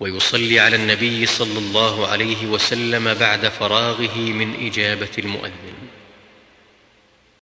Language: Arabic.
ويصلي على النبي صلى الله عليه وسلم بعد فراغه من إجابة المؤذن.